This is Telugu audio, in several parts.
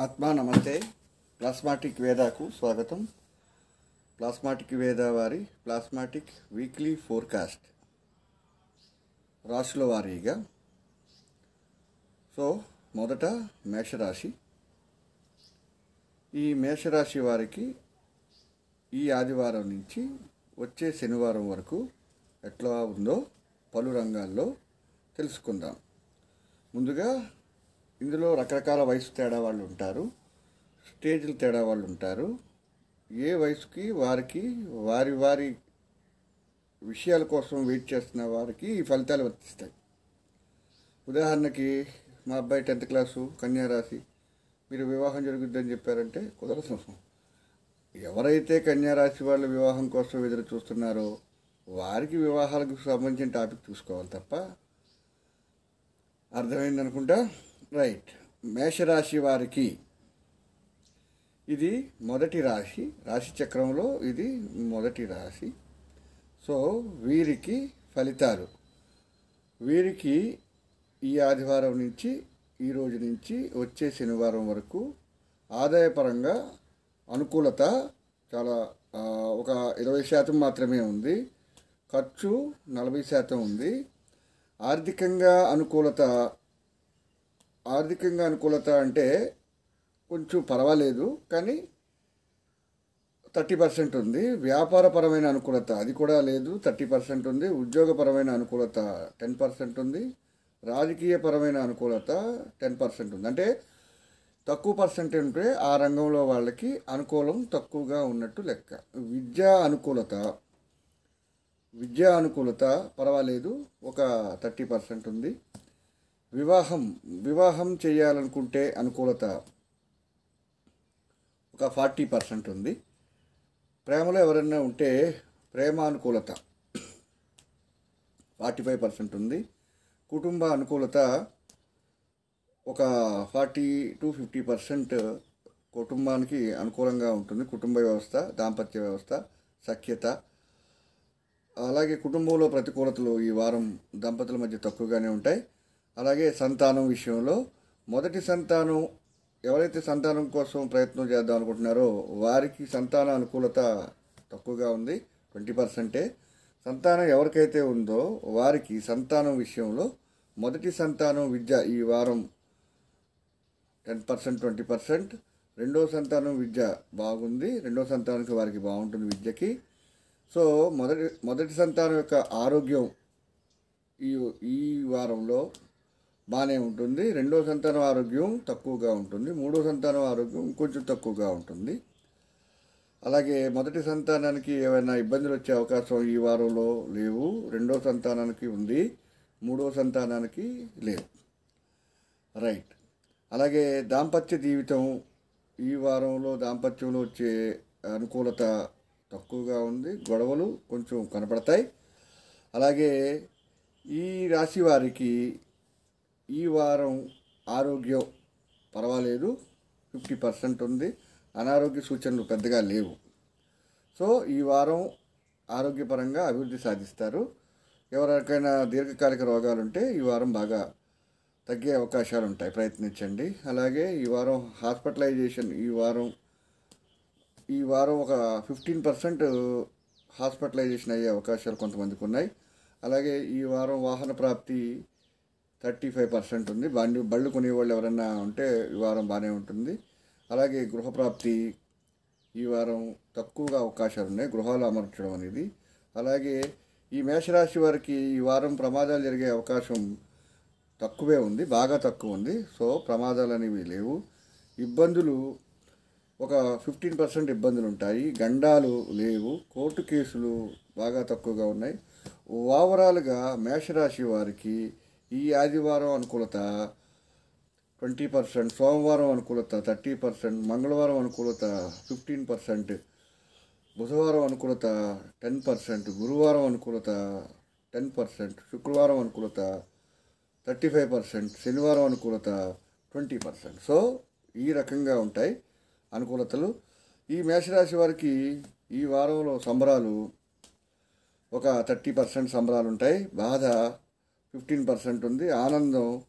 ఆత్మా నమస్తే. ప్లాస్మాటిక్ వేదాకు స్వాగతం. ప్లాస్మాటిక్ వేద వారి ప్లాస్మాటిక్ వీక్లీ ఫోర్కాస్ట్. రాశుల వారీగా. సో మొదట మేషరాశి. ఈ మేషరాశి వారికి ఈ ఆదివారం నుంచి వచ్చే శనివారం వరకు ఎట్లా ఉందో పలు రంగాల్లో తెలుసుకుందాం. ముందుగా ఇందులో రకరకాల వయసు తేడా వాళ్ళు ఉంటారు. స్టేజ్లు తేడా వాళ్ళు ఉంటారు. ఏ వయసుకి వారికి వారి వారి విషయాల కోసం వెయిట్ చేస్తున్న వారికి ఈ ఫలితాలు వర్తిస్తాయి. ఉదాహరణకి మా అబ్బాయి టెన్త్ క్లాసు కన్యారాశి మీరు వివాహం జరుగుద్దని చెప్పారంటే కుదరదు. ఎవరైతే కన్యారాశి వాళ్ళు వివాహం కోసం ఎదురు చూస్తున్నారో వారికి వివాహాలకు సంబంధించిన టాపిక్ చూసుకోవాలి తప్ప అర్థమైంది అనుకుంటా రైట్ మేషరాశి వారికి ఇది మొదటి రాశి రాశి చక్రంలో ఇది మొదటి రాశి. సో వీరికి ఫలితాలు. వీరికి ఈ ఆదివారం నుంచి ఈ రోజు నుంచి వచ్చే శనివారం వరకు ఆదాయపరంగా అనుకూలత చాలా ఒక ఇరవై శాతం మాత్రమే ఉంది. ఖర్చు నలభై శాతం ఉంది. ఆర్థికంగా అనుకూలత ఆర్థికంగా అనుకూలత అంటే కొంచెం పర్వాలేదు కానీ థర్టీ పర్సెంట్ ఉంది. వ్యాపారపరమైన అనుకూలత అది కూడా లేదు. థర్టీ పర్సెంట్ ఉంది. ఉద్యోగపరమైన అనుకూలత టెన్ పర్సెంట్ ఉంది. రాజకీయపరమైన అనుకూలత టెన్ పర్సెంట్ ఉంది. అంటే తక్కువ పర్సెంట్ ఉంటే ఆ రంగంలో వాళ్ళకి అనుకూలం తక్కువగా ఉన్నట్టు లెక్క. విద్యా అనుకూలత విద్యా అనుకూలత పర్వాలేదు. ఒక థర్టీ పర్సెంట్ ఉంది. వివాహం వివాహం చేయాలనుకుంటే అనుకూలత ఒక ఫార్టీ పర్సెంట్ ఉంది. ప్రేమలో ఎవరైనా ఉంటే ప్రేమ అనుకూలత ఫార్టీ ఫైవ్ పర్సెంట్ ఉంది. కుటుంబ అనుకూలత ఒక ఫార్టీ టు ఫిఫ్టీ పర్సెంట్ కుటుంబానికి అనుకూలంగా ఉంటుంది. కుటుంబ వ్యవస్థ దాంపత్య వ్యవస్థ సఖ్యత. అలాగే కుటుంబంలో ప్రతికూలతలు ఈ వారం దంపతుల మధ్య తక్కువగానే ఉంటాయి. అలాగే సంతానం విషయంలో మొదటి సంతానం ఎవరైతే సంతానం కోసం ప్రయత్నం చేద్దాం అనుకుంటున్నారో వారికి సంతాన అనుకూలత తక్కువగా ఉంది ట్వంటీ పర్సెంటే. సంతానం ఎవరికైతే ఉందో వారికి సంతానం విషయంలో మొదటి సంతానం విద్య ఈ వారం టెన్ పర్సెంట్ ట్వంటీ పర్సెంట్. రెండో సంతానం విద్య బాగుంది రెండో సంతానానికి వారికి బాగుంటుంది విద్యకి. సో మొదటి మొదటి సంతానం యొక్క ఆరోగ్యం ఈ ఈ వారంలో బాగానే ఉంటుంది. రెండో సంతానం ఆరోగ్యం తక్కువగా ఉంటుంది. మూడో సంతానం ఆరోగ్యం ఇంకొంచెం తక్కువగా ఉంటుంది. అలాగే మొదటి సంతానానికి ఏమైనా ఇబ్బందులు వచ్చే అవకాశం ఈ వారంలో లేవు. రెండో సంతానానికి ఉంది. మూడో సంతానానికి లేవు రైట్. అలాగే దాంపత్య జీవితం ఈ వారంలో దాంపత్యంలో వచ్చే అనుకూలత తక్కువగా ఉంది. గొడవలు కొంచెం కనపడతాయి. అలాగే ఈ రాశి వారికి ఈ వారం ఆరోగ్యం పర్వాలేదు ఫిఫ్టీ పర్సెంట్ ఉంది. అనారోగ్య సూచనలు పెద్దగా లేవు. సో ఈ వారం ఆరోగ్యపరంగా అభివృద్ధి సాధిస్తారు. ఎవరికైనా దీర్ఘకాలిక రోగాలు ఉంటే ఈ వారం బాగా తగ్గే అవకాశాలు ఉంటాయి ప్రయత్నించండి. అలాగే ఈ వారం హాస్పిటలైజేషన్ ఈ వారం ఈ వారం ఒక ఫిఫ్టీన్ పర్సెంట్ హాస్పిటలైజేషన్ అయ్యే అవకాశాలు కొంతమందికి ఉన్నాయి. అలాగే ఈ వారం వాహన ప్రాప్తి థర్టీ ఫైవ్ పర్సెంట్ ఉంది. బండి బళ్ళు కొనేవాళ్ళు ఎవరైనా ఉంటే ఈ వారం బాగానే ఉంటుంది. అలాగే గృహప్రాప్తి ఈ వారం తక్కువగా అవకాశాలు ఉన్నాయి. గృహాలు అమర్చడం అనేది. అలాగే ఈ మేషరాశి వారికి ఈ వారం ప్రమాదాలు జరిగే అవకాశం తక్కువే ఉంది బాగా తక్కువ ఉంది. సో ప్రమాదాలు అనేవి లేవు. ఇబ్బందులు ఒక ఫిఫ్టీన్ పర్సెంట్ ఇబ్బందులు ఉంటాయి. గండాలు లేవు. కోర్టు కేసులు బాగా తక్కువగా ఉన్నాయి. ఓవరాల్గా మేషరాశి వారికి ఈ ఆదివారం అనుకూలత ట్వంటీ పర్సెంట్ సోమవారం అనుకూలత థర్టీ పర్సెంట్ మంగళవారం అనుకూలత ఫిఫ్టీన్ పర్సెంట్ బుధవారం అనుకూలత టెన్ పర్సెంట్ గురువారం అనుకూలత టెన్ పర్సెంట్ శుక్రవారం అనుకూలత థర్టీ ఫైవ్ పర్సెంట్ శనివారం అనుకూలత ట్వంటీ పర్సెంట్. సో ఈ రకంగా ఉంటాయి అనుకూలతలు. ఈ మేషరాశి వారికి ఈ వారంలో సంబరాలు ఒక థర్టీ పర్సెంట్ సంబరాలు ఉంటాయి. బాధ ఫిఫ్టీన్ పర్సెంట్ ఉంది. ఆనందం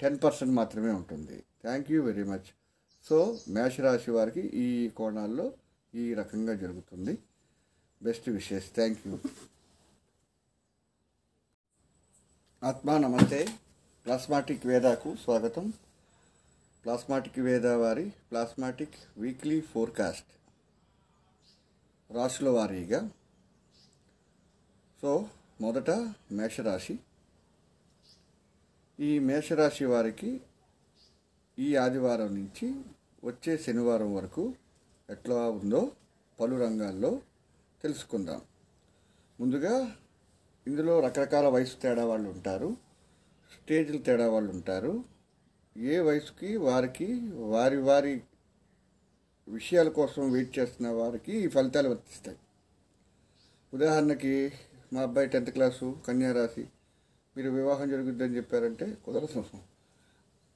టెన్ పర్సెంట్ మాత్రమే ఉంటుంది. Thank you very much so మేషరాశి వారికి ఈ కోణాల్లో ఈ రకంగా జరుగుతుంది. బెస్ట్ విషెస్ థ్యాంక్ యూ ఆత్మా నమస్తే. ప్లాస్మాటిక్ వేదాకు స్వాగతం. ప్లాస్మాటిక్ వేద వారి ప్లాస్మాటిక్ వీక్లీ ఫోర్కాస్ట్ రాశుల వారీగా. సో మొదట మేషరాశి. ఈ మేషరాశి వారికి ఈ ఆదివారం నుంచి వచ్చే శనివారం వరకు ఎట్లా ఉందో పలు రంగాల్లో తెలుసుకుందాం. ముందుగా ఇందులో రకరకాల వయసు తేడా వాళ్ళు ఉంటారు స్టేజ్లు తేడా వాళ్ళు ఉంటారు. ఏ వయసుకి వారికి వారి వారి విషయాల కోసం వెయిట్ చేస్తున్న వారికి ఈ ఫలితాలు వర్తిస్తాయి. ఉదాహరణకి మా అబ్బాయి టెన్త్ క్లాసు కన్యా రాశి మీరు వివాహం జరుగుద్దని చెప్పారంటే కుదరదు.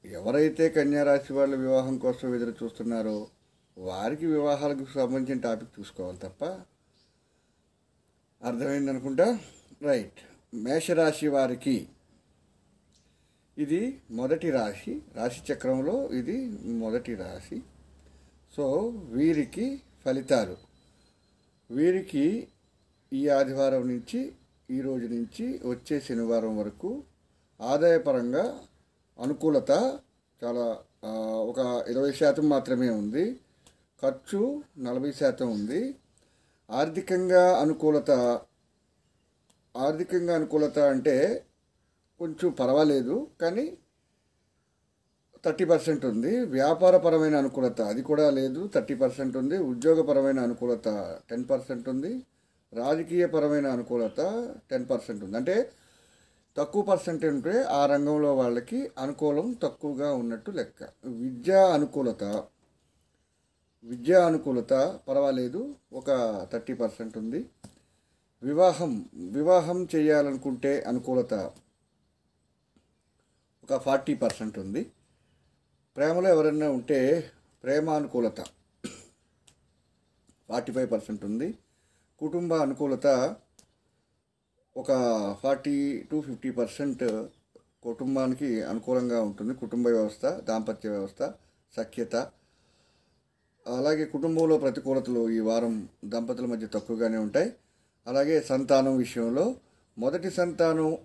ఎవరైతే కన్యా రాశి వాళ్ళ వివాహం కోసం ఎదురు చూస్తున్నారో వారికి వివాహాలకు సంబంధించిన టాపిక్ చూసుకోవాలి తప్ప అర్థమైంది అనుకుంటా రైట్. మేషరాశి వారికి ఇది మొదటి రాశి రాశి చక్రంలో ఇది మొదటి రాశి. సో వీరికి ఫలితాలు. వీరికి ఈ ఆదివారం నుంచి ఈ రోజు నుంచి వచ్చే శనివారం వరకు ఆదాయపరంగా అనుకూలత చాలా ఒక ఇరవై శాతం మాత్రమే ఉంది. ఖర్చు నలభై శాతం ఉంది. ఆర్థికంగా అనుకూలత ఆర్థికంగా అనుకూలత అంటే కొంచెం పర్వాలేదు కానీ థర్టీ పర్సెంట్ ఉంది. వ్యాపారపరమైన అనుకూలత అది కూడా లేదు. థర్టీ పర్సెంట్ ఉంది. ఉద్యోగపరమైన అనుకూలత టెన్ పర్సెంట్ ఉంది. రాజకీయపరమైన అనుకూలత టెన్ పర్సెంట్ ఉంది. అంటే తక్కువ పర్సెంట్ ఉంటే ఆ రంగంలో వాళ్ళకి అనుకూలం తక్కువగా ఉన్నట్టు లెక్క. విద్యా అనుకూలత విద్యా అనుకూలత పర్వాలేదు ఒక థర్టీ పర్సెంట్ ఉంది. వివాహం వివాహం చేయాలనుకుంటే అనుకూలత ఒక ఫార్టీ పర్సెంట్ ఉంది. ప్రేమలో ఎవరైనా ఉంటే ప్రేమ అనుకూలత ఫార్టీ ఫైవ్ పర్సెంట్ ఉంది. కుటుంబ అనుకూలత ఒక ఫార్టీ టు ఫిఫ్టీ పర్సెంట్ కుటుంబానికి అనుకూలంగా ఉంటుంది. కుటుంబ వ్యవస్థ దాంపత్య వ్యవస్థ సఖ్యత. అలాగే కుటుంబంలో ప్రతికూలతలు ఈ వారం దంపతుల మధ్య తక్కువగానే ఉంటాయి. అలాగే సంతానం విషయంలో మొదటి సంతానం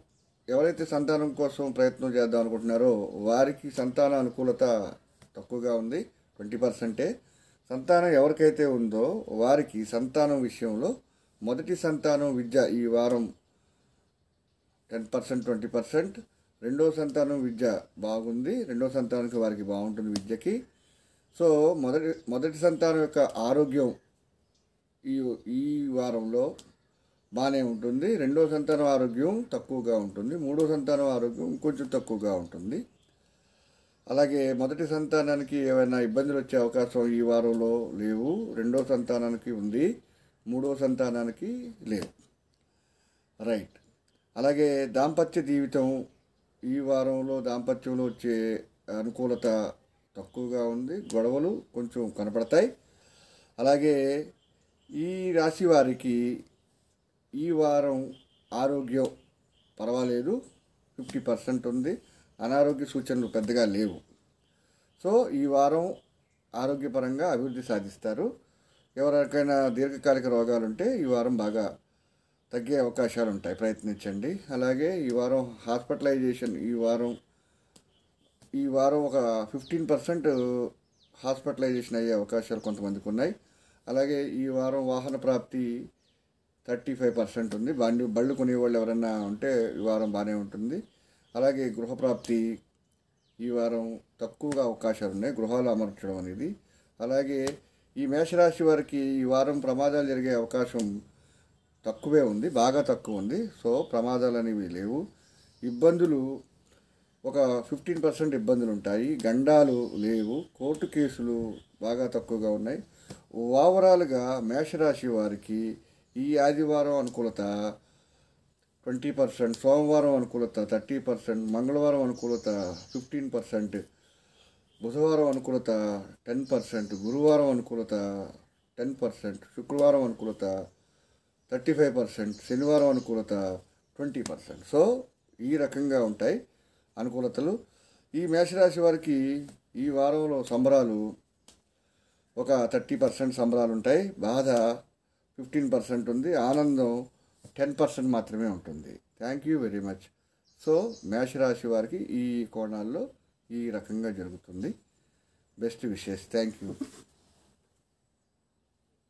ఎవరైతే సంతానం కోసం ప్రయత్నం చేద్దాం అనుకుంటున్నారో వారికి సంతాన అనుకూలత తక్కువగా ఉంది. ట్వంటీ పర్సెంటే. సంతానం ఎవరికైతే ఉందో వారికి సంతానం విషయంలో మొదటి సంతానం విద్య ఈ వారం టెన్ పర్సెంట్ ట్వంటీ పర్సెంట్. రెండో సంతానం విద్య బాగుంది. రెండో సంతానానికి వారికి బాగుంటుంది విద్యకి. సో మొదటి మొదటి సంతానం యొక్క ఆరోగ్యం ఈ ఈ వారంలో బాగానే ఉంటుంది. రెండో సంతానం ఆరోగ్యం తక్కువగా ఉంటుంది. మూడో సంతానం ఆరోగ్యం కొంచెం తక్కువగా ఉంటుంది. అలాగే మొదటి సంతానానికి ఏమైనా ఇబ్బందులు వచ్చే అవకాశం ఈ వారంలో లేవు. రెండో సంతానానికి ఉంది. మూడో సంతానానికి లేవు రైట్ అలాగే దాంపత్య జీవితం ఈ వారంలో దాంపత్యంలో వచ్చే అనుకూలత తక్కువగా ఉంది. గొడవలు కొంచెం కనపడతాయి. అలాగే ఈ రాశి వారికి ఈ వారం ఆరోగ్యం పర్వాలేదు. ఫిఫ్టీ పర్సెంట్ ఉంది. అనారోగ్య సూచనలు పెద్దగా లేవు. సో ఈ వారం ఆరోగ్యపరంగా అభివృద్ధి సాధిస్తారు. ఎవరికైనా దీర్ఘకాలిక రోగాలు ఉంటే ఈ వారం బాగా తగ్గే అవకాశాలు ఉంటాయి ప్రయత్నించండి. అలాగే ఈ వారం హాస్పిటలైజేషన్ ఈ వారం ఈ వారం ఒక ఫిఫ్టీన్ పర్సెంట్ హాస్పిటలైజేషన్ అయ్యే అవకాశాలు కొంతమందికి ఉన్నాయి అలాగే ఈ వారం వాహన ప్రాప్తి థర్టీ ఫైవ్ పర్సెంట్ ఉంది. బండి బళ్ళు కొనేవాళ్ళు ఎవరైనా ఉంటే ఈ వారం బాగానే ఉంటుంది. అలాగే గృహప్రాప్తి ఈ వారం తక్కువగా అవకాశాలు ఉన్నాయి గృహాలు అమర్చడం అనేది. అలాగే ఈ మేషరాశి వారికి ఈ వారం ప్రమాదాలు జరిగే అవకాశం తక్కువే ఉంది బాగా తక్కువ ఉంది. సో ప్రమాదాలు అనేవి లేవు. ఇబ్బందులు ఒక ఫిఫ్టీన్ పర్సెంట్ ఇబ్బందులు ఉంటాయి. గండాలు లేవు. కోర్టు కేసులు బాగా తక్కువగా ఉన్నాయి. ఓవరాల్గా మేషరాశి వారికి ఈ ఆదివారం అనుకూలత ట్వంటీ పర్సెంట్ సోమవారం అనుకూలత థర్టీ పర్సెంట్ మంగళవారం అనుకూలత ఫిఫ్టీన్ పర్సెంట్ బుధవారం అనుకూలత టెన్ పర్సెంట్ గురువారం అనుకూలత టెన్ పర్సెంట్ శుక్రవారం అనుకూలత థర్టీ ఫైవ్ పర్సెంట్ శనివారం అనుకూలత ట్వంటీ పర్సెంట్. సో ఈ రకంగా ఉంటాయి అనుకూలతలు. ఈ మేషరాశి వారికి ఈ వారంలో సంబరాలు ఒక థర్టీ పర్సెంట్ సంబరాలు ఉంటాయి. బాధ ఫిఫ్టీన్ పర్సెంట్ ఉంది. ఆనందం టెన్ పర్సెంట్ మాత్రమే ఉంటుంది. Thank you very much. So మేషరాశి వారికి ఈ కోణాల్లో ఈ రకంగా జరుగుతుంది. Best wishes. Thank you.